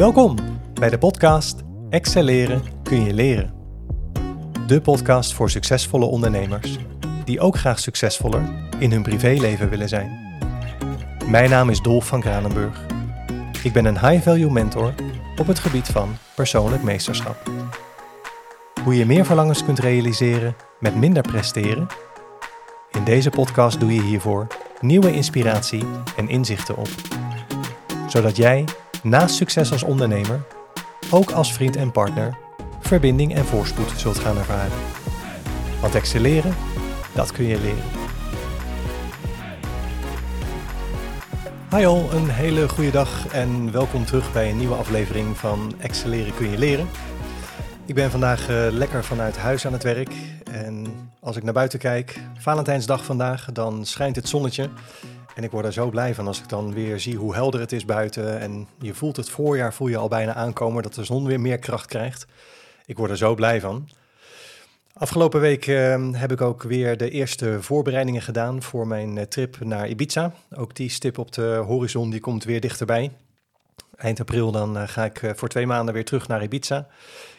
Welkom bij de podcast Excelleren kun je leren. De podcast voor succesvolle ondernemers die ook graag succesvoller in hun privéleven willen zijn. Mijn naam is Dolf van Kranenburg. Ik ben een high-value mentor op het gebied van persoonlijk meesterschap. Hoe je meer verlangens kunt realiseren met minder presteren? In deze podcast doe je hiervoor nieuwe inspiratie en inzichten op. Zodat jij naast succes als ondernemer ook als vriend en partner verbinding en voorspoed zult gaan ervaren. Want excelleren, dat kun je leren. Hi al, een hele goede dag en welkom terug bij een nieuwe aflevering van Excelleren kun je leren. Ik ben vandaag uh, lekker vanuit huis aan het werk en als ik naar buiten kijk, Valentijnsdag vandaag, dan schijnt het zonnetje. En ik word er zo blij van als ik dan weer zie hoe helder het is buiten. En je voelt het voorjaar, voel je al bijna aankomen, dat de zon weer meer kracht krijgt. Ik word er zo blij van. Afgelopen week uh, heb ik ook weer de eerste voorbereidingen gedaan voor mijn uh, trip naar Ibiza. Ook die stip op de horizon die komt weer dichterbij. Eind april dan uh, ga ik voor twee maanden weer terug naar Ibiza.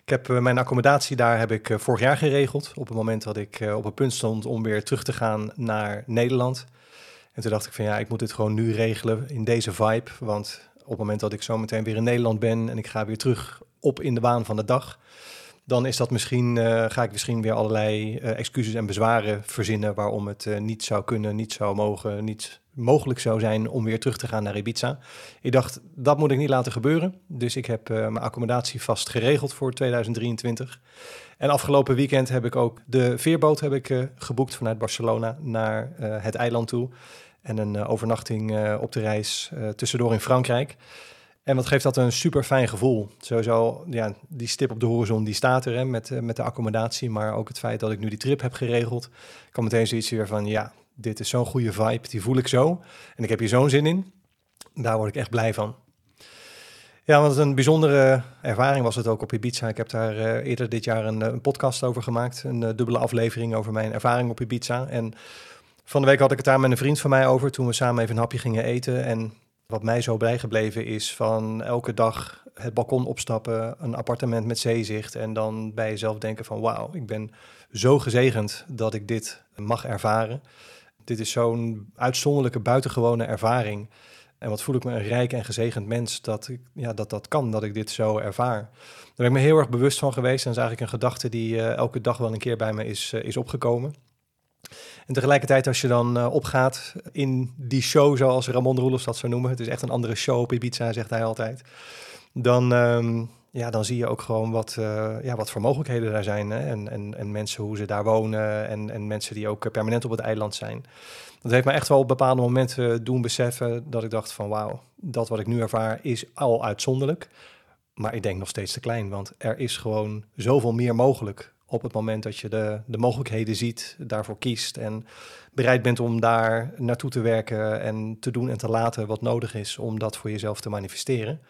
Ik heb mijn accommodatie daar heb ik vorig jaar geregeld. Op het moment dat ik op het punt stond om weer terug te gaan naar Nederland. En toen dacht ik van ja, ik moet dit gewoon nu regelen in deze vibe. Want op het moment dat ik zo meteen weer in Nederland ben en ik ga weer terug op in de baan van de dag, dan is dat misschien, uh, ga ik misschien weer allerlei uh, excuses en bezwaren verzinnen waarom het uh, niet zou kunnen, niet zou mogen, niet mogelijk zou zijn om weer terug te gaan naar Ibiza. Ik dacht, dat moet ik niet laten gebeuren. Dus ik heb mijn accommodatie vast geregeld voor 2023. En afgelopen weekend heb ik ook de veerboot heb ik, geboekt vanuit Barcelona naar het eiland toe. En een overnachting op de reis tussendoor in Frankrijk. En wat geeft dat een super fijn gevoel. Sowieso, ja, die stip op de horizon die staat er hè, met, eh, met de accommodatie. Maar ook het feit dat ik nu die trip heb geregeld. Ik kan meteen zoiets weer van, ja, dit is zo'n goede vibe. Die voel ik zo. En ik heb hier zo'n zin in. Daar word ik echt blij van. Ja, want een bijzondere ervaring was het ook op Ibiza. Ik heb daar uh, eerder dit jaar een, een, podcast over gemaakt. Een dubbele aflevering over mijn ervaring op Ibiza. En van de week had ik het daar met een vriend van mij over. Toen we samen even een hapje gingen eten. En wat mij zo bijgebleven is van elke dag het balkon opstappen, een appartement met zeezicht en dan bij jezelf denken van wauw, ik ben zo gezegend dat ik dit mag ervaren. Dit is zo'n uitzonderlijke, buitengewone ervaring. En wat voel ik me een rijk en gezegend mens dat ik, ja, dat, dat kan, dat ik dit zo ervaar. Daar ben ik me heel erg bewust van geweest. En dat is eigenlijk een gedachte die uh, elke dag wel een keer bij me is, uh, is opgekomen. En tegelijkertijd als je dan uh, opgaat in die show, zoals Ramon Roelofs dat zou noemen, het is echt een andere show op Ibiza, zegt hij altijd, dan, um, ja, dan zie je ook gewoon wat, uh, ja, wat voor mogelijkheden daar zijn. Hè? En, en, en mensen hoe ze daar wonen en, en mensen die ook permanent op het eiland zijn. Dat heeft mij echt wel op bepaalde momenten doen beseffen dat ik dacht van wauw, dat wat ik nu ervaar is al uitzonderlijk. Maar ik denk nog steeds te klein, want er is gewoon zoveel meer mogelijk op het moment dat je de, de mogelijkheden ziet, daarvoor kiest en bereid bent om daar naartoe te werken en te doen en te laten wat nodig is om dat voor jezelf te manifesteren.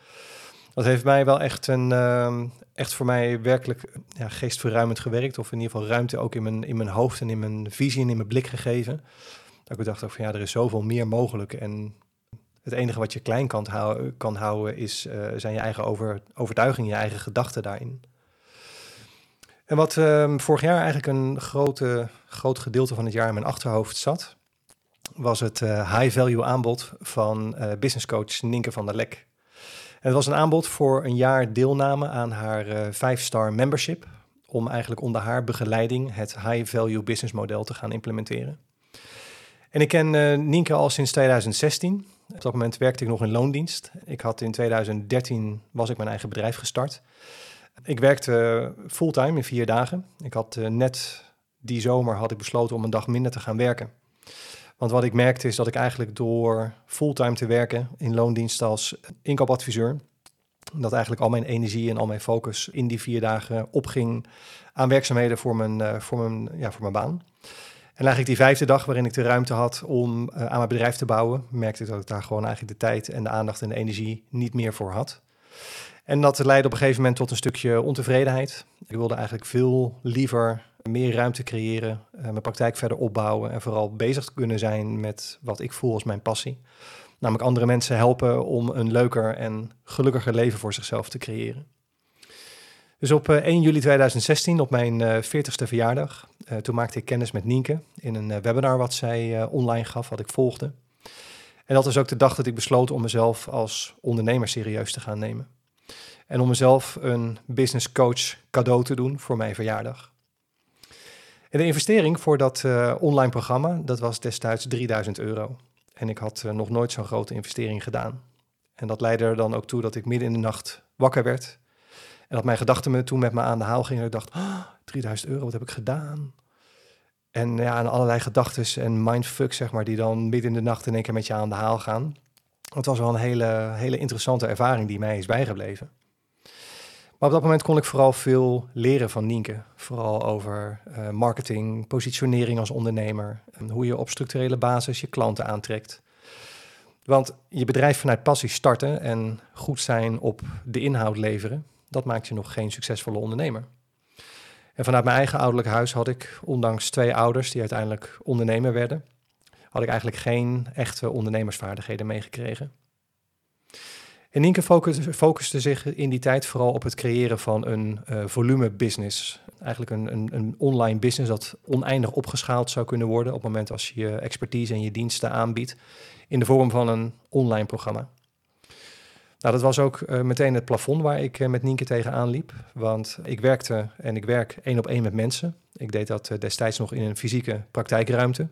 Dat heeft mij wel echt, een, uh, echt voor mij werkelijk ja, geestverruimend gewerkt. Of in ieder geval ruimte ook in mijn, in mijn hoofd en in mijn visie en in mijn blik gegeven. Dat ik dacht ook van ja, er is zoveel meer mogelijk. En het enige wat je klein kan, houden, kan houden is, uh, zijn je eigen over, overtuiging, je eigen gedachten daarin. En wat um, vorig jaar eigenlijk een grote, groot gedeelte van het jaar in mijn achterhoofd zat, was het uh, high-value aanbod van uh, businesscoach Ninke van der Lek. Het was een aanbod voor een jaar deelname aan haar uh, 5-star membership, om eigenlijk onder haar begeleiding het high-value business model te gaan implementeren. En ik ken Nienke al sinds 2016. Op dat moment werkte ik nog in loondienst. Ik had in 2013 was ik mijn eigen bedrijf gestart. Ik werkte fulltime in vier dagen. Ik had uh, net die zomer had ik besloten om een dag minder te gaan werken. Want wat ik merkte is dat ik eigenlijk door fulltime te werken in loondienst als inkoopadviseur, dat eigenlijk al mijn energie en al mijn focus in die vier dagen opging aan werkzaamheden voor mijn, uh, voor mijn, ja, voor mijn baan. En eigenlijk die vijfde dag waarin ik de ruimte had om aan mijn bedrijf te bouwen, merkte ik dat ik daar gewoon eigenlijk de tijd en de aandacht en de energie niet meer voor had. En dat leidde op een gegeven moment tot een stukje ontevredenheid. Ik wilde eigenlijk veel liever meer ruimte creëren, uh, mijn praktijk verder opbouwen en vooral bezig kunnen zijn met wat ik voel als mijn passie. Namelijk andere mensen helpen om een leuker en gelukkiger leven voor zichzelf te creëren. Dus op 1 eh, juli 2016, op mijn 40ste verjaardag, toen maakte ik kennis met Nienke in een webinar wat zij online gaf, wat ik volgde. En dat is ook de dag dat ik besloot om mezelf als ondernemer serieus te gaan nemen. En om mezelf een business coach cadeau te doen voor mijn verjaardag. En de investering voor dat uh, online programma, dat was destijds 3000 euro. En ik had uh, nog nooit zo'n grote investering gedaan. En dat leidde er dan ook toe dat ik midden in de nacht wakker werd. En dat mijn gedachten me toen met me aan de haal gingen. En ik dacht, oh, ah, 3000 euro, wat heb ik gedaan? En ja, en allerlei gedachten en mindfuck, zeg maar, die dan midden in de nacht in één keer met je aan de haal gaan. Het was wel een hele, hele interessante ervaring die mij is bijgebleven. Maar op dat moment kon ik vooral veel leren van Nienke. Vooral over uh, marketing, positionering als ondernemer. En hoe je op structurele basis je klanten aantrekt. Want je bedrijf vanuit passie starten en goed zijn op de inhoud leveren, dat maakt je nog geen succesvolle ondernemer. En vanuit mijn eigen ouderlijk huis had ik, ondanks twee ouders die uiteindelijk ondernemer werden, had ik eigenlijk geen echte ondernemersvaardigheden meegekregen. En Nienke focuste zich in die tijd vooral op het creëren van een uh, volume business. Eigenlijk een, een, een, online business dat oneindig opgeschaald zou kunnen worden op het moment als je je expertise en je diensten aanbiedt in de vorm van een online programma. Nou, dat was ook uh, meteen het plafond waar ik uh, met Nienke tegenaan liep. Want ik werkte en ik werk één op één met mensen. Ik deed dat uh, destijds nog in een fysieke praktijkruimte.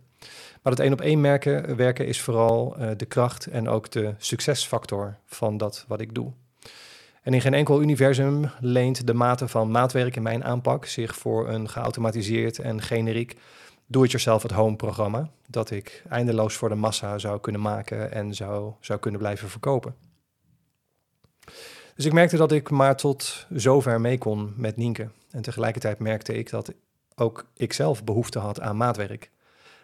Maar het één op één werken is vooral de kracht en ook de succesfactor van dat wat ik doe. En in geen enkel universum leent de mate van maatwerk in mijn aanpak zich voor een geautomatiseerd en generiek do-it-yourself at home programma. Dat ik eindeloos voor de massa zou kunnen maken en zou, zou kunnen blijven verkopen. Dus ik merkte dat ik maar tot zover mee kon met Nienke. En tegelijkertijd merkte ik dat ook ik zelf behoefte had aan maatwerk.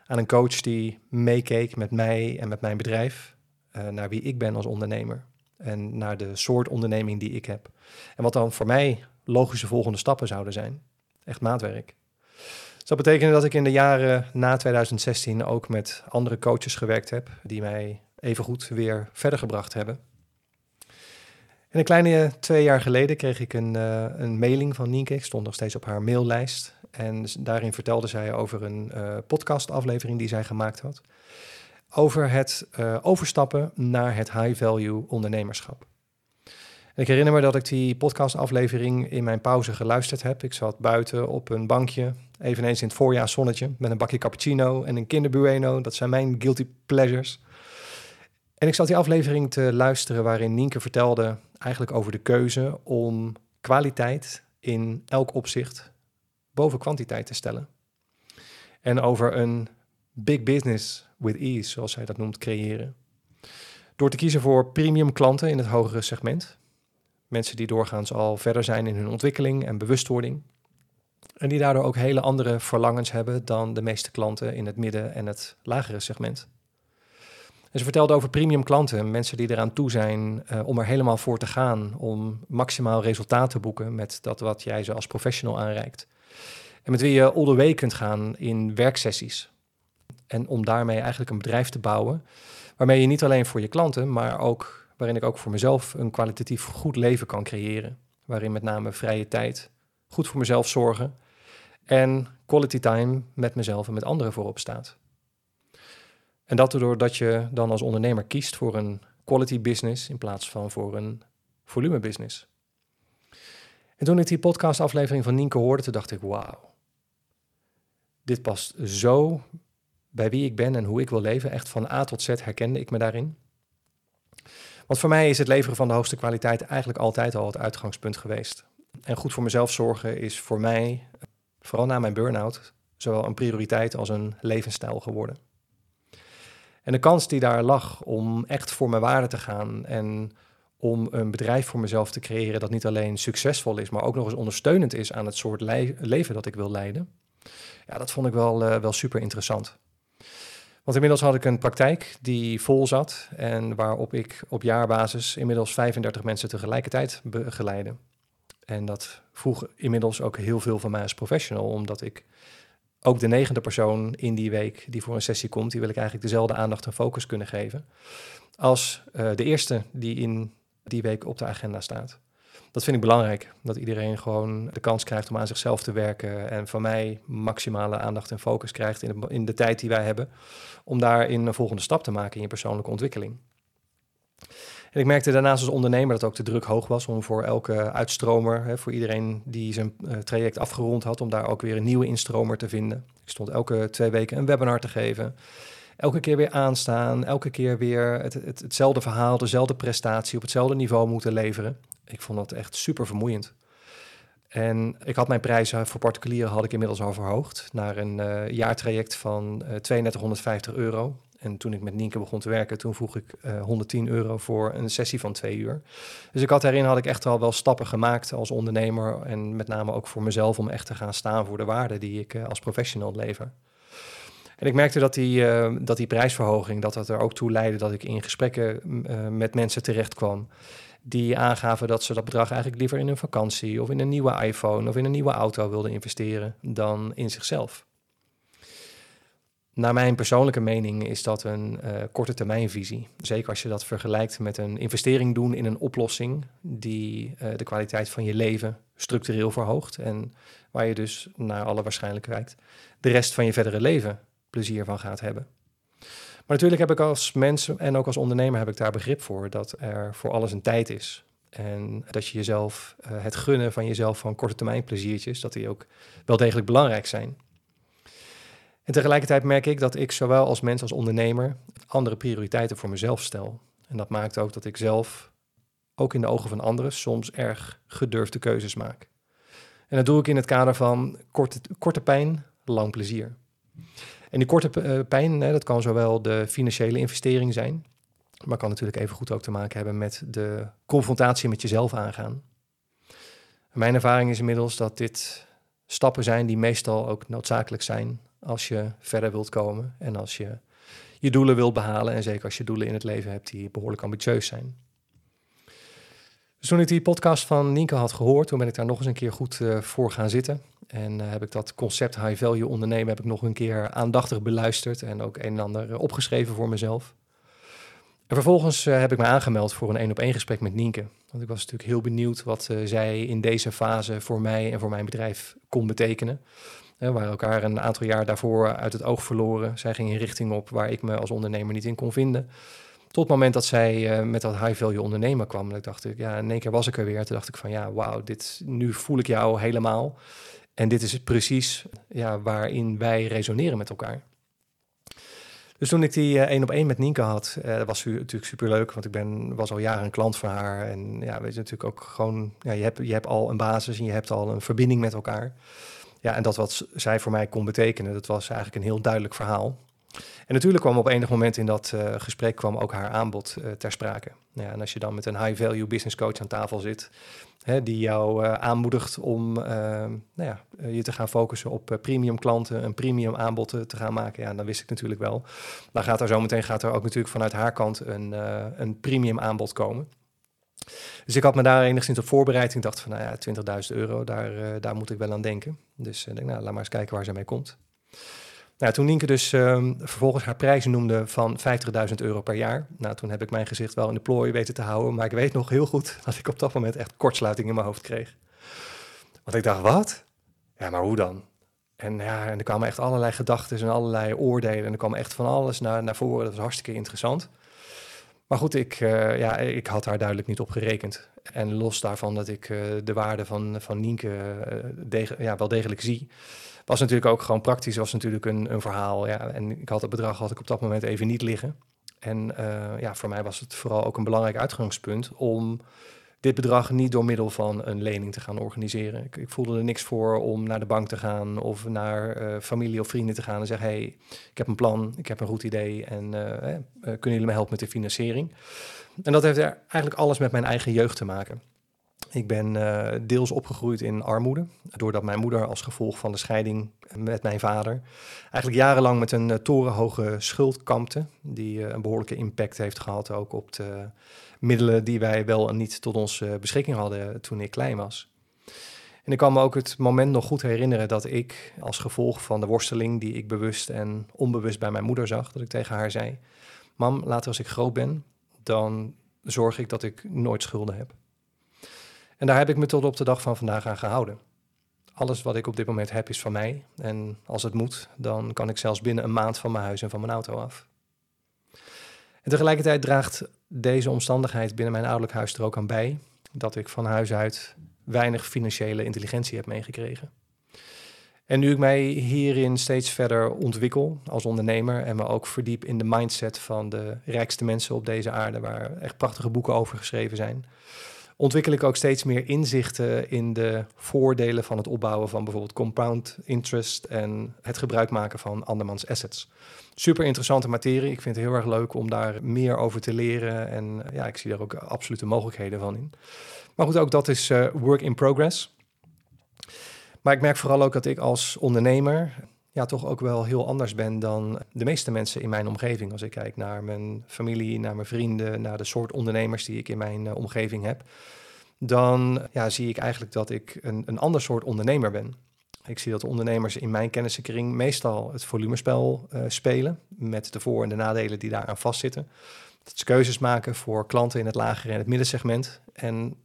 Aan een coach die meekeek met mij en met mijn bedrijf, uh, naar wie ik ben als ondernemer. En naar de soort onderneming die ik heb. En wat dan voor mij logische volgende stappen zouden zijn. Echt maatwerk. Dus dat betekende dat ik in de jaren na 2016 ook met andere coaches gewerkt heb, die mij evengoed weer verder gebracht hebben. En een kleine twee jaar geleden kreeg ik een, uh, een mailing van Nienke. Ik stond nog steeds op haar maillijst. En daarin vertelde zij over een uh, podcastaflevering die zij gemaakt had. Over het overstappen naar het high-value ondernemerschap. En ik herinner me dat ik die podcastaflevering in mijn pauze geluisterd heb. Ik zat buiten op een bankje, eveneens in het voorjaarszonnetje, met een bakje cappuccino en een kinderbueno. Dat zijn mijn guilty pleasures. En ik zat die aflevering te luisteren waarin Nienke vertelde eigenlijk over de keuze om kwaliteit in elk opzicht boven kwantiteit te stellen. En over een big business with ease, zoals zij dat noemt, creëren. Door te kiezen voor premium klanten in het hogere segment. Mensen die doorgaans al verder zijn in hun ontwikkeling en bewustwording. En die daardoor ook hele andere verlangens hebben dan de meeste klanten in het midden- en het lagere segment. Ze vertelde over premium klanten, mensen die eraan toe zijn uh, om er helemaal voor te gaan, om maximaal resultaat te boeken met dat wat jij ze als professional aanreikt. En met wie je all the way kunt gaan in werksessies. En om daarmee eigenlijk een bedrijf te bouwen, waarmee je niet alleen voor je klanten, maar ook waarin ik ook voor mezelf een kwalitatief goed leven kan creëren. Waarin met name vrije tijd, goed voor mezelf zorgen en quality time met mezelf en met anderen voorop staat. En dat doordat je dan als ondernemer kiest voor een quality business in plaats van voor een volume business. En toen ik die podcastaflevering van Nienke hoorde, toen dacht ik, wauw, dit past zo bij wie ik ben en hoe ik wil leven. Echt van A tot Z herkende ik me daarin. Want voor mij is het leveren van de hoogste kwaliteit eigenlijk altijd al het uitgangspunt geweest. En goed voor mezelf zorgen is voor mij, vooral na mijn burn-out, zowel een prioriteit als een levensstijl geworden. En de kans die daar lag om echt voor mijn waarde te gaan en om een bedrijf voor mezelf te creëren dat niet alleen succesvol is, maar ook nog eens ondersteunend is aan het soort leven dat ik wil leiden. Ja, dat vond ik wel, uh, wel super interessant. Want inmiddels had ik een praktijk die vol zat en waarop ik op jaarbasis inmiddels 35 mensen tegelijkertijd begeleide. En dat vroeg inmiddels ook heel veel van mij als professional, omdat ik ook de negende persoon in die week die voor een sessie komt, die wil ik eigenlijk dezelfde aandacht en focus kunnen geven. als de eerste die in die week op de agenda staat. Dat vind ik belangrijk, dat iedereen gewoon de kans krijgt om aan zichzelf te werken en van mij maximale aandacht en focus krijgt in de, in de tijd die wij hebben, om daarin een volgende stap te maken in je persoonlijke ontwikkeling. En ik merkte daarnaast als ondernemer dat ook de druk hoog was om voor elke uitstromer, hè, voor iedereen die zijn uh, traject afgerond had, om daar ook weer een nieuwe instromer te vinden. Ik stond elke twee weken een webinar te geven. Elke keer weer aanstaan, elke keer weer het, het, hetzelfde verhaal, dezelfde prestatie op hetzelfde niveau moeten leveren. Ik vond dat echt super vermoeiend. En ik had mijn prijzen voor particulieren had ik inmiddels al verhoogd naar een uh, jaartraject van uh, 3250 euro. En toen ik met Nienke begon te werken, toen vroeg ik uh, eh, 110 euro voor een sessie van twee uur. Dus ik had daarin had ik echt al wel stappen gemaakt als ondernemer. En met name ook voor mezelf om echt te gaan staan voor de waarde die ik uh, als professional lever. En ik merkte dat die, uh, dat die prijsverhoging, dat dat er ook toe leidde dat ik in gesprekken met mensen terecht kwam. Die aangaven dat ze dat bedrag eigenlijk liever in een vakantie of in een nieuwe iPhone of in een nieuwe auto wilden investeren dan in zichzelf. Naar mijn persoonlijke mening is dat een uh, korte termijnvisie. Zeker als je dat vergelijkt met een investering doen in een oplossing die uh, de kwaliteit van je leven structureel verhoogt. En waar je dus naar alle waarschijnlijkheid de rest van je verdere leven plezier van gaat hebben. Maar natuurlijk heb ik als mens en ook als ondernemer heb ik daar begrip voor dat er voor alles een tijd is. En dat je jezelf uh, het gunnen van jezelf van korte termijn pleziertjes, dat die ook wel degelijk belangrijk zijn. En tegelijkertijd merk ik dat ik zowel als mens als ondernemer andere prioriteiten voor mezelf stel. En dat maakt ook dat ik zelf, ook in de ogen van anderen, soms erg gedurfde keuzes maak. En dat doe ik in het kader van korte, korte pijn, lang plezier. En die korte uh, pijn, dat kan zowel de financiële investering zijn, maar kan natuurlijk even goed ook te maken hebben met de confrontatie met jezelf aangaan. mijn ervaring is inmiddels dat dit stappen zijn die meestal ook noodzakelijk zijn als je verder wilt komen en als je je doelen wilt behalen. En zeker als je doelen in het leven hebt die behoorlijk ambitieus zijn. Dus toen ik die podcast van Nienke had gehoord, toen ben ik daar nog eens een keer goed uh, voor gaan zitten. En uh, heb ik dat concept high value ondernemen heb ik nog een keer aandachtig beluisterd en ook een en ander uh, opgeschreven voor mezelf. En vervolgens heb ik me aangemeld voor een één op één gesprek met Nienke. Want ik was natuurlijk heel benieuwd wat zij in deze fase voor mij en voor mijn bedrijf kon betekenen. We waren elkaar een aantal jaar daarvoor uit het oog verloren. Zij ging in richting op waar ik me als ondernemer niet in kon vinden. Tot het moment dat zij uh, met dat high-value ondernemer kwam. Ik dacht, ja, in één keer was ik er weer. Toen dacht ik van, ja, wauw, dit, nu voel ik jou helemaal. En dit is precies ja, waarin wij resoneren met elkaar. Dus toen ik die uh, één op één met Nienke had, uh, dat was natuurlijk superleuk, want ik ben, was al jaren een klant van haar. En ja, weet je, natuurlijk ook gewoon, ja, je, hebt, je hebt al een basis en je hebt al een verbinding met elkaar. Ja, en dat wat zij voor mij kon betekenen, dat was eigenlijk een heel duidelijk verhaal. En natuurlijk kwam op enig moment in dat uh, gesprek kwam ook haar aanbod uh, ter sprake. Ja, en als je dan met een high-value business coach aan tafel zit, hè, die jou uh, aanmoedigt om nou ja, je te gaan focussen op premium klanten, een premium aanbod te gaan maken, ja, dan wist ik natuurlijk wel. Dan gaat er zo meteen gaat er ook natuurlijk vanuit haar kant een, een premium aanbod komen. Dus ik had me daar enigszins op voorbereid. Ik dacht van, nou ja, 20.000 euro, daar, uh, daar moet ik wel aan denken. Dus ik uh, denk, nou, laat maar eens kijken waar ze mee komt. Nou, toen Nienke dus uh, vervolgens haar prijzen noemde van 50.000 euro per jaar. Nou, toen heb ik mijn gezicht wel in de plooi weten te houden. Maar ik weet nog heel goed dat ik op dat moment echt kortsluiting in mijn hoofd kreeg. Want ik dacht, wat? Ja, maar hoe dan? En ja, en er kwamen echt allerlei gedachten en allerlei oordelen. En er kwam echt van alles naar, naar voren. Dat was hartstikke interessant. Maar goed, ik, uh, ja, ik had daar duidelijk niet op gerekend. En los daarvan dat ik uh, de waarde van, van Nienke deg ja, wel degelijk zie, was natuurlijk ook gewoon praktisch, was natuurlijk een, een verhaal. Ja, en ik had het bedrag had ik op dat moment even niet liggen. En ja, voor mij was het vooral ook een belangrijk uitgangspunt om dit bedrag niet door middel van een lening te gaan organiseren. Ik, ik voelde er niks voor om naar de bank te gaan of naar uh, familie of vrienden te gaan en zeggen: hey, ik heb een plan, ik heb een goed idee en uh, uh, kunnen jullie me helpen met de financiering? En dat heeft er eigenlijk alles met mijn eigen jeugd te maken. Ik ben deels opgegroeid in armoede, doordat mijn moeder als gevolg van de scheiding met mijn vader eigenlijk jarenlang met een torenhoge schuld kampte, die een behoorlijke impact heeft gehad ook op de middelen die wij wel en niet tot onze beschikking hadden toen ik klein was. En ik kan me ook het moment nog goed herinneren dat ik als gevolg van de worsteling die ik bewust en onbewust bij mijn moeder zag, dat ik tegen haar zei: Mam, later als ik groot ben, dan zorg ik dat ik nooit schulden heb. En daar heb ik me tot op de dag van vandaag aan gehouden. Alles wat ik op dit moment heb is van mij. En als het moet, dan kan ik zelfs binnen een maand van mijn huis en van mijn auto af. En tegelijkertijd draagt deze omstandigheid binnen mijn ouderlijk huis er ook aan bij dat ik van huis uit weinig financiële intelligentie heb meegekregen. En nu ik mij hierin steeds verder ontwikkel als ondernemer en me ook verdiep in de mindset van de rijkste mensen op deze aarde, waar echt prachtige boeken over geschreven zijn, ontwikkel ik ook steeds meer inzichten in de voordelen van het opbouwen van bijvoorbeeld compound interest en het gebruik maken van andermans assets. Super interessante materie. Ik vind het heel erg leuk om daar meer over te leren. En ja, ik zie daar ook absolute mogelijkheden van in. Maar goed, ook dat is uh, work in progress. Maar ik merk vooral ook dat ik als ondernemer ja, toch ook wel heel anders ben dan de meeste mensen in mijn omgeving. Als ik kijk naar mijn familie, naar mijn vrienden, naar de soort ondernemers die ik in mijn uh, omgeving heb. Dan ja, zie ik eigenlijk dat ik een, een ander soort ondernemer ben. Ik zie dat de ondernemers in mijn kennissenkring meestal het volumespel uh, spelen. Met de voor- en de nadelen die daaraan vastzitten. Dat ze keuzes maken voor klanten in het lagere en het middensegment. En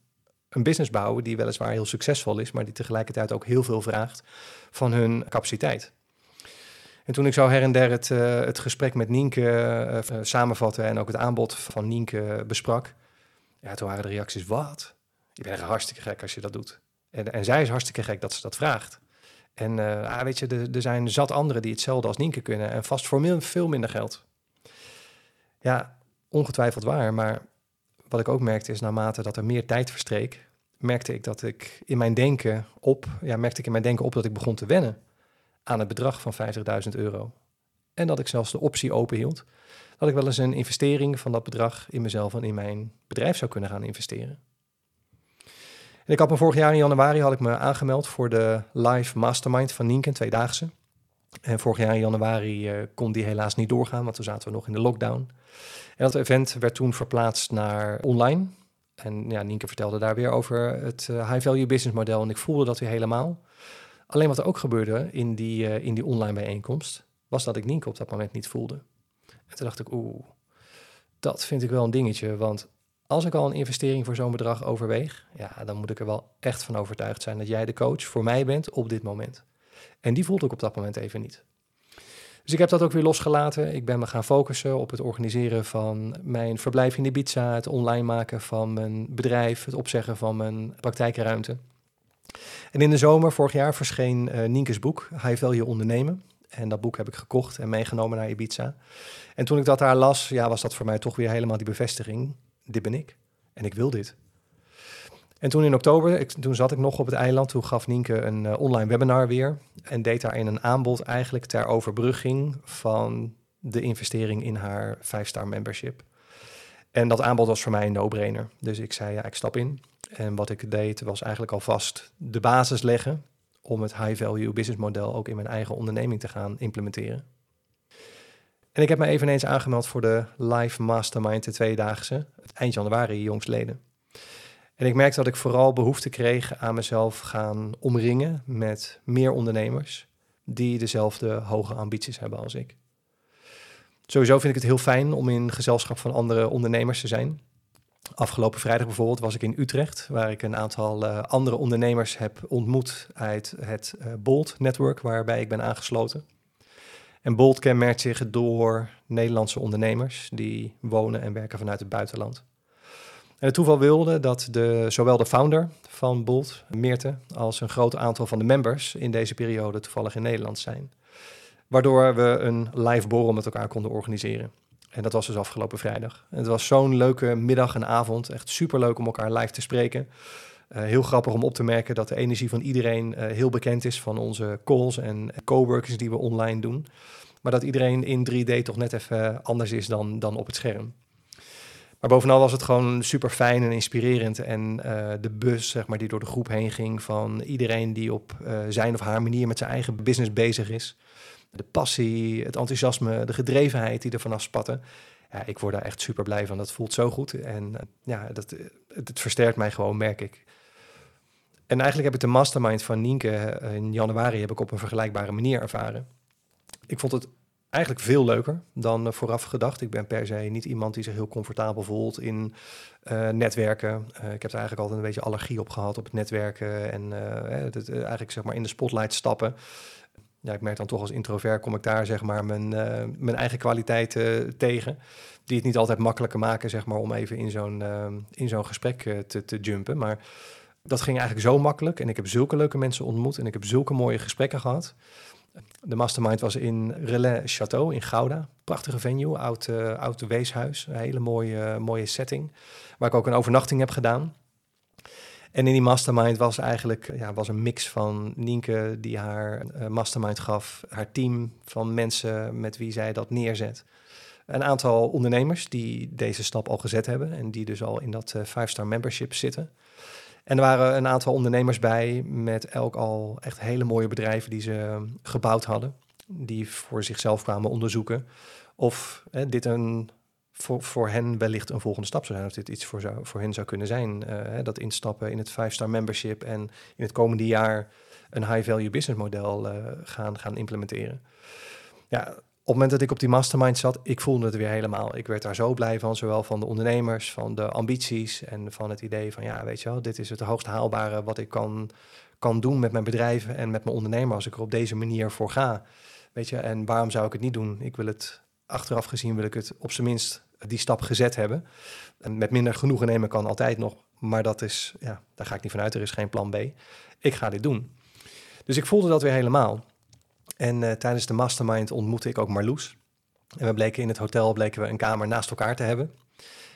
een business bouwen die weliswaar heel succesvol is, maar die tegelijkertijd ook heel veel vraagt van hun capaciteit. En toen ik zo her en der het, uh, het gesprek met Nienke uh, samenvatte en ook het aanbod van Nienke besprak, ja, toen waren de reacties, wat? Je bent hartstikke gek als je dat doet. En, en zij is hartstikke gek dat ze dat vraagt. En ah, weet je, er, er zijn zat anderen die hetzelfde als Nienke kunnen en vast voor veel minder geld. Ja, ongetwijfeld waar, maar wat ik ook merkte is naarmate dat er meer tijd verstreek, merkte ik dat ik in mijn denken op, ja, merkte ik in mijn denken op dat ik begon te wennen aan het bedrag van 50.000 euro. En dat ik zelfs de optie open hield dat ik wel eens een investering van dat bedrag in mezelf en in mijn bedrijf zou kunnen gaan investeren. En ik had me vorig jaar in januari had ik me aangemeld voor de live mastermind van Nienke, tweedaagse. En vorig jaar in januari uh, kon die helaas niet doorgaan, want toen zaten we nog in de lockdown. En dat event werd toen verplaatst naar online. En ja, Nienke vertelde daar weer over het uh, high-value business model. En ik voelde dat weer helemaal. Alleen wat er ook gebeurde in die, uh, in die online bijeenkomst, was dat ik Nienke op dat moment niet voelde. En toen dacht ik, oeh, dat vind ik wel een dingetje. Want als ik al een investering voor zo'n bedrag overweeg, ja, dan moet ik er wel echt van overtuigd zijn dat jij de coach voor mij bent op dit moment. En die voelde ik op dat moment even niet. Dus ik heb dat ook weer losgelaten. Ik ben me gaan focussen op het organiseren van mijn verblijf in Ibiza, het online maken van mijn bedrijf, het opzeggen van mijn praktijkruimte. En in de zomer vorig jaar verscheen uh, Nienkes boek, High Value Ondernemen. En dat boek heb ik gekocht en meegenomen naar Ibiza. En toen ik dat daar las, ja, was dat voor mij toch weer helemaal die bevestiging. Dit ben ik. En ik wil dit. En toen in oktober, toen zat ik nog op het eiland. Toen gaf Nienke een uh, online webinar weer. En deed daarin een aanbod eigenlijk ter overbrugging van de investering in haar 5-star membership. En dat aanbod was voor mij een no-brainer. Dus ik zei, ja, ik stap in. En wat ik deed was eigenlijk alvast de basis leggen om het high-value business model ook in mijn eigen onderneming te gaan implementeren. En ik heb me eveneens aangemeld voor de live mastermind, de tweedaagse, eind januari, jongsleden. En ik merkte dat ik vooral behoefte kreeg aan mezelf gaan omringen met meer ondernemers die dezelfde hoge ambities hebben als ik. Sowieso vind ik het heel fijn om in gezelschap van andere ondernemers te zijn. Afgelopen vrijdag bijvoorbeeld was ik in Utrecht, waar ik een aantal uh, andere ondernemers heb ontmoet uit het uh, Bolt-netwerk, waarbij ik ben aangesloten. En Bolt kenmerkt zich door Nederlandse ondernemers die wonen en werken vanuit het buitenland. En het toeval wilde dat de, zowel de founder van Bolt, Meerte, als een groot aantal van de members in deze periode toevallig in Nederland zijn. Waardoor we een live borrel met elkaar konden organiseren. En dat was dus afgelopen vrijdag. En het was zo'n leuke middag en avond. Echt super leuk om elkaar live te spreken. Uh, heel grappig om op te merken dat de energie van iedereen uh, heel bekend is van onze calls en coworkers die we online doen. Maar dat iedereen in 3D toch net even anders is dan, dan op het scherm. Maar bovenal was het gewoon super fijn en inspirerend. En uh, de bus, zeg maar, die door de groep heen ging van iedereen die op zijn of haar manier met zijn eigen business bezig is de passie, het enthousiasme, de gedrevenheid die er vanaf spatten. Ja, ik word daar echt super blij van. Dat voelt zo goed. En eh, ja, dat, het, het, versterkt mij gewoon, merk ik. En eigenlijk heb ik de mastermind van Nienke eh, in januari heb ik op een vergelijkbare manier ervaren. Ik vond het eigenlijk veel leuker dan vooraf gedacht. Ik ben per se niet iemand die zich heel comfortabel voelt in netwerken. Ik heb er eigenlijk altijd een beetje allergie op gehad op het netwerken en eigenlijk zeg maar in de spotlight stappen. Ja, ik merk dan toch als introvert kom ik daar zeg maar mijn, mijn eigen kwaliteiten tegen. Die het niet altijd makkelijker maken zeg maar om even in zo'n in zo'n gesprek te, te jumpen. Maar dat ging eigenlijk zo makkelijk en ik heb zulke leuke mensen ontmoet en ik heb zulke mooie gesprekken gehad. De mastermind was in Relais Château in Gouda. Prachtige venue, oud, oud weeshuis. Hele mooie, mooie setting. Waar ik ook een overnachting heb gedaan. En in die mastermind was eigenlijk ja, was een mix van Nienke die haar uh, mastermind gaf. Haar team van mensen met wie zij dat neerzet. Een aantal ondernemers die deze stap al gezet hebben. En die dus al in dat 5-star uh, membership zitten. En er waren een aantal ondernemers bij met elk al echt hele mooie bedrijven die ze gebouwd hadden. Die voor zichzelf kwamen onderzoeken of hè, dit een, voor, voor hen wellicht een volgende stap zou zijn. Of dit iets voor, zou, voor hen zou kunnen zijn. Uh, dat instappen in het 5-star membership en in het komende jaar een high-value business model uh, gaan, gaan implementeren. Ja, op het moment dat ik op die mastermind zat, ik voelde het weer helemaal. Ik werd daar zo blij van, zowel van de ondernemers, van de ambities en van het idee van, ja, weet je wel, dit is het hoogst haalbare wat ik kan, kan doen met mijn bedrijven en met mijn ondernemer als ik er op deze manier voor ga. Weet je, en waarom zou ik het niet doen? Ik wil het, achteraf gezien wil ik het op zijn minst die stap gezet hebben. En met minder genoegen nemen kan altijd nog, maar dat is, ja, daar ga ik niet vanuit, er is geen plan B. Ik ga dit doen. Dus ik voelde dat weer helemaal. En uh, tijdens de mastermind ontmoette ik ook Marloes. En we bleken in het hotel bleken we een kamer naast elkaar te hebben.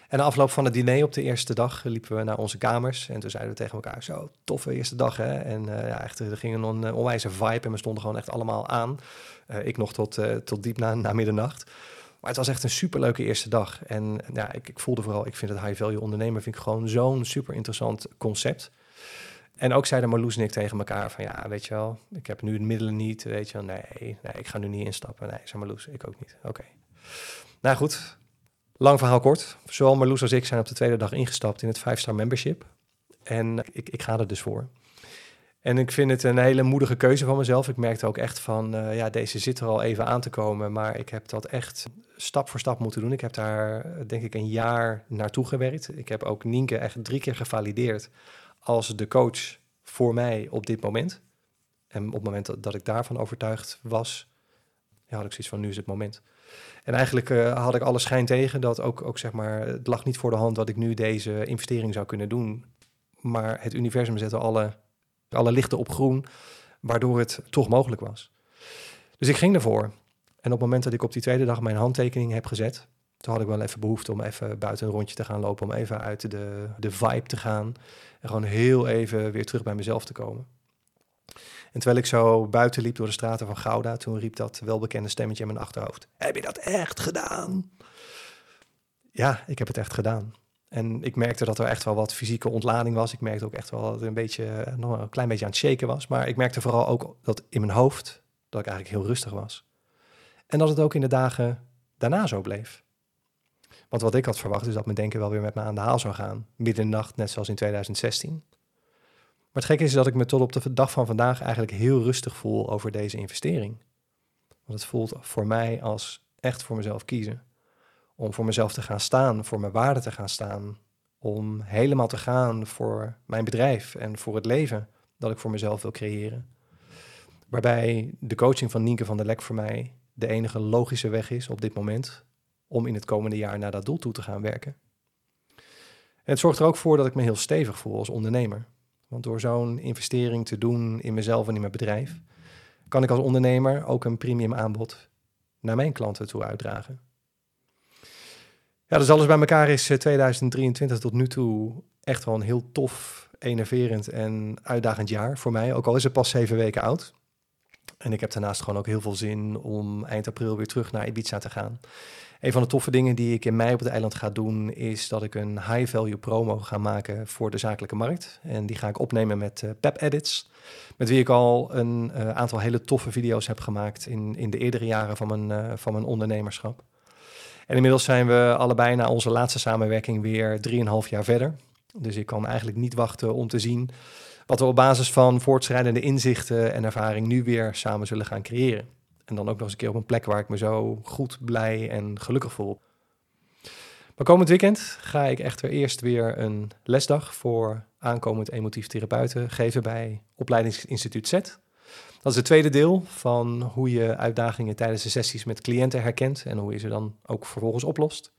En na afloop van het diner op de eerste dag liepen we naar onze kamers. En toen zeiden we tegen elkaar, zo, toffe eerste dag hè. En uh, ja, echt, er ging een on, onwijze vibe en we stonden gewoon echt allemaal aan. Ik nog tot, tot diep na, na middernacht. Maar het was echt een superleuke eerste dag. En ja, ik, ik voelde vooral, ik vind het high value ondernemen vind ik gewoon zo'n super interessant concept. En ook zeiden Marloes en ik tegen elkaar van ja, weet je wel, ik heb nu de middelen niet, weet je wel. Nee, nee ik ga nu niet instappen. Nee, zei Marloes, ik ook niet. Oké. Nou goed, lang verhaal kort. Zowel Marloes als ik zijn op de tweede dag ingestapt in het 5-star membership. En ik, ik ga er dus voor. En ik vind het een hele moedige keuze van mezelf. Ik merkte ook echt van, uh, ja, deze zit er al even aan te komen. Maar ik heb dat echt stap voor stap moeten doen. Ik heb daar, denk ik, een jaar naartoe gewerkt. Ik heb ook Nienke echt drie keer gevalideerd als de coach voor mij op dit moment. En op het moment dat, ik daarvan overtuigd was, ja, had ik zoiets van nu is het moment. En eigenlijk uh, had ik alle schijn tegen dat ook, ook zeg maar, het lag niet voor de hand dat ik nu deze investering zou kunnen doen. Maar het universum zette alle, alle lichten op groen, waardoor het toch mogelijk was. Dus ik ging ervoor. En op het moment dat ik op die tweede dag mijn handtekening heb gezet, toen had ik wel even behoefte om even buiten een rondje te gaan lopen, om even uit de, de vibe te gaan. En gewoon heel even weer terug bij mezelf te komen. En terwijl ik zo buiten liep door de straten van Gouda, toen riep dat welbekende stemmetje in mijn achterhoofd. Heb je dat echt gedaan? Ja, ik heb het echt gedaan. En ik merkte dat er echt wel wat fysieke ontlading was. Ik merkte ook echt wel dat het een beetje, nog een klein beetje aan het shaken was. Maar ik merkte vooral ook dat in mijn hoofd, dat ik eigenlijk heel rustig was. En dat het ook in de dagen daarna zo bleef. Want wat ik had verwacht is dat mijn denken wel weer met me aan de haal zou gaan. Midden de nacht, net zoals in 2016. Maar het gekke is dat ik me tot op de dag van vandaag eigenlijk heel rustig voel over deze investering. Want het voelt voor mij als echt voor mezelf kiezen. Om voor mezelf te gaan staan, voor mijn waarde te gaan staan. Om helemaal te gaan voor mijn bedrijf en voor het leven dat ik voor mezelf wil creëren. Waarbij de coaching van Nienke van der Lek voor mij de enige logische weg is op dit moment om in het komende jaar naar dat doel toe te gaan werken. En het zorgt er ook voor dat ik me heel stevig voel als ondernemer. Want door zo'n investering te doen in mezelf en in mijn bedrijf, kan ik als ondernemer ook een premium aanbod naar mijn klanten toe uitdragen. Ja, dus alles bij elkaar is 2023 eh, tot nu toe echt wel een heel tof, enerverend en uitdagend jaar voor mij. Ook al is het pas zeven weken oud. En ik heb daarnaast gewoon ook heel veel zin om eind april weer terug naar Ibiza te gaan. Een van de toffe dingen die ik in mei op het eiland ga doen, is dat ik een high-value promo ga maken voor de zakelijke markt. En die ga ik opnemen met uh, Pep Edits, met wie ik al een uh, aantal hele toffe video's heb gemaakt in, in de eerdere jaren van mijn, van mijn ondernemerschap. En inmiddels zijn we allebei na onze laatste samenwerking weer 3,5 jaar verder. Dus ik kan eigenlijk niet wachten om te zien wat we op basis van voortschrijdende inzichten en ervaring nu weer samen zullen gaan creëren. En dan ook nog eens een keer op een plek waar ik me zo goed, blij en gelukkig voel. Maar komend weekend ga ik echter eerst weer een lesdag voor aankomend emotief therapeuten geven bij opleidingsinstituut Z. Dat is het tweede deel van hoe je uitdagingen tijdens de sessies met cliënten herkent en hoe je ze dan ook vervolgens oplost.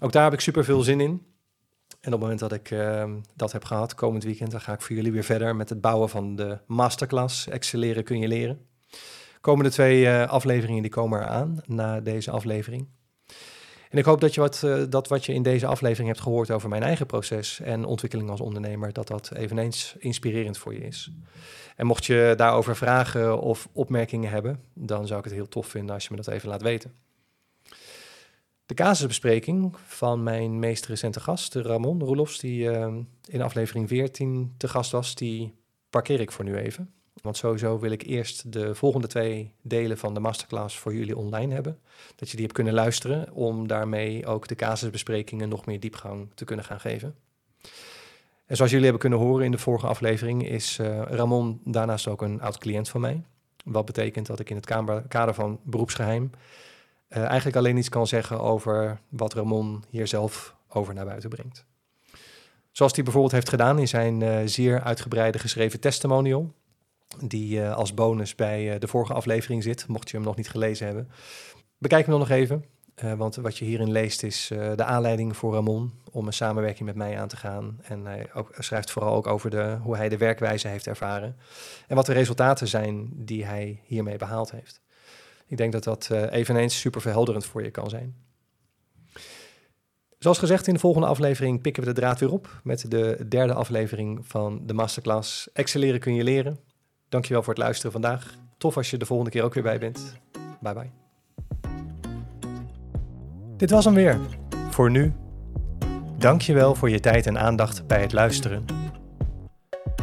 Ook daar heb ik super veel zin in. En op het moment dat ik uh, dat heb gehad, komend weekend, dan ga ik voor jullie weer verder met het bouwen van de masterclass. Excelleren kun je leren. Komende twee uh, afleveringen die komen eraan na deze aflevering. En ik hoop dat, je wat, uh, dat wat je in deze aflevering hebt gehoord over mijn eigen proces en ontwikkeling als ondernemer, dat dat eveneens inspirerend voor je is. En mocht je daarover vragen of opmerkingen hebben, dan zou ik het heel tof vinden als je me dat even laat weten. De casusbespreking van mijn meest recente gast, Ramon Roelofs, die uh, in aflevering 14 te gast was, die parkeer ik voor nu even. Want sowieso wil ik eerst de volgende twee delen van de masterclass voor jullie online hebben. Dat je die hebt kunnen luisteren, om daarmee ook de casusbesprekingen nog meer diepgang te kunnen gaan geven. En zoals jullie hebben kunnen horen in de vorige aflevering, is uh, Ramon daarnaast ook een oud cliënt van mij. Wat betekent dat ik in het kader van beroepsgeheim uh, eigenlijk alleen iets kan zeggen over wat Ramon hier zelf over naar buiten brengt. Zoals hij bijvoorbeeld heeft gedaan in zijn uh, zeer uitgebreide geschreven testimonial, die uh, als bonus bij de vorige aflevering zit, mocht je hem nog niet gelezen hebben. Bekijk hem dan nog even, want wat je hierin leest is de aanleiding voor Ramon om een samenwerking met mij aan te gaan. En hij ook, schrijft vooral ook over de, hoe hij de werkwijze heeft ervaren en wat de resultaten zijn die hij hiermee behaald heeft. Ik denk dat dat eveneens super verhelderend voor je kan zijn. Zoals gezegd, in de volgende aflevering pikken we de draad weer op met de derde aflevering van de masterclass Excelleren kun je leren. Dankjewel voor het luisteren vandaag. Tof als je de volgende keer ook weer bij bent. Bye bye. Dit was hem weer. Voor nu. Dankjewel voor je tijd en aandacht bij het luisteren.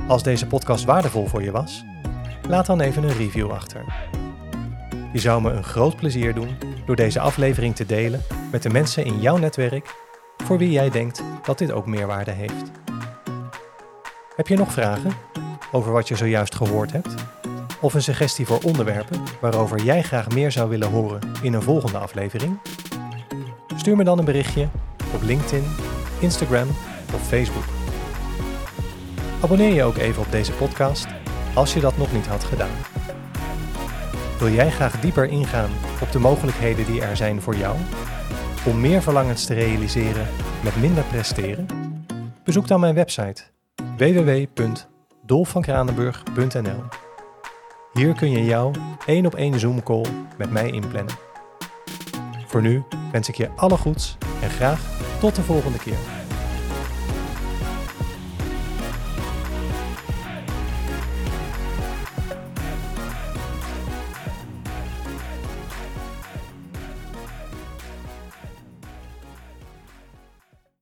Als deze podcast waardevol voor je was, laat dan even een review achter. Je zou me een groot plezier doen door deze aflevering te delen met de mensen in jouw netwerk voor wie jij denkt dat dit ook meerwaarde heeft. Heb je nog vragen over wat je zojuist gehoord hebt? Of een suggestie voor onderwerpen waarover jij graag meer zou willen horen in een volgende aflevering? Stuur me dan een berichtje op LinkedIn, Instagram of Facebook. Abonneer je ook even op deze podcast als je dat nog niet had gedaan. Wil jij graag dieper ingaan op de mogelijkheden die er zijn voor jou? Om meer verlangens te realiseren met minder presteren? Bezoek dan mijn website www.dolfvankranenburg.nl Hier kun je jouw één op één Zoom call met mij inplannen. Voor nu wens ik je alle goeds en graag tot de volgende keer.